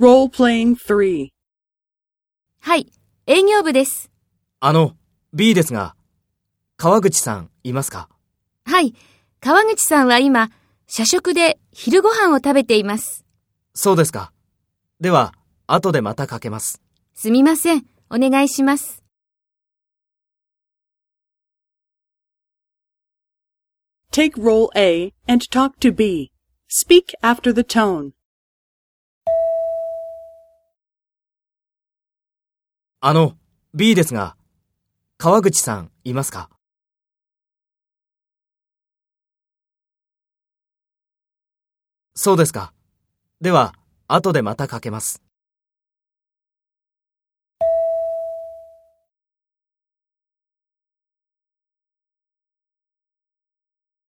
3はい、営業部です。あの、B ですが、川口さんいますか？はい、川口さんは今、社食で昼ご飯を食べています。そうですか。では、後でまたかけます。すみません。お願いします。Take role A and talk to B. Speak after the tone. あの、B ですが、川口さんいますか？そうですか。では、後でまたかけます。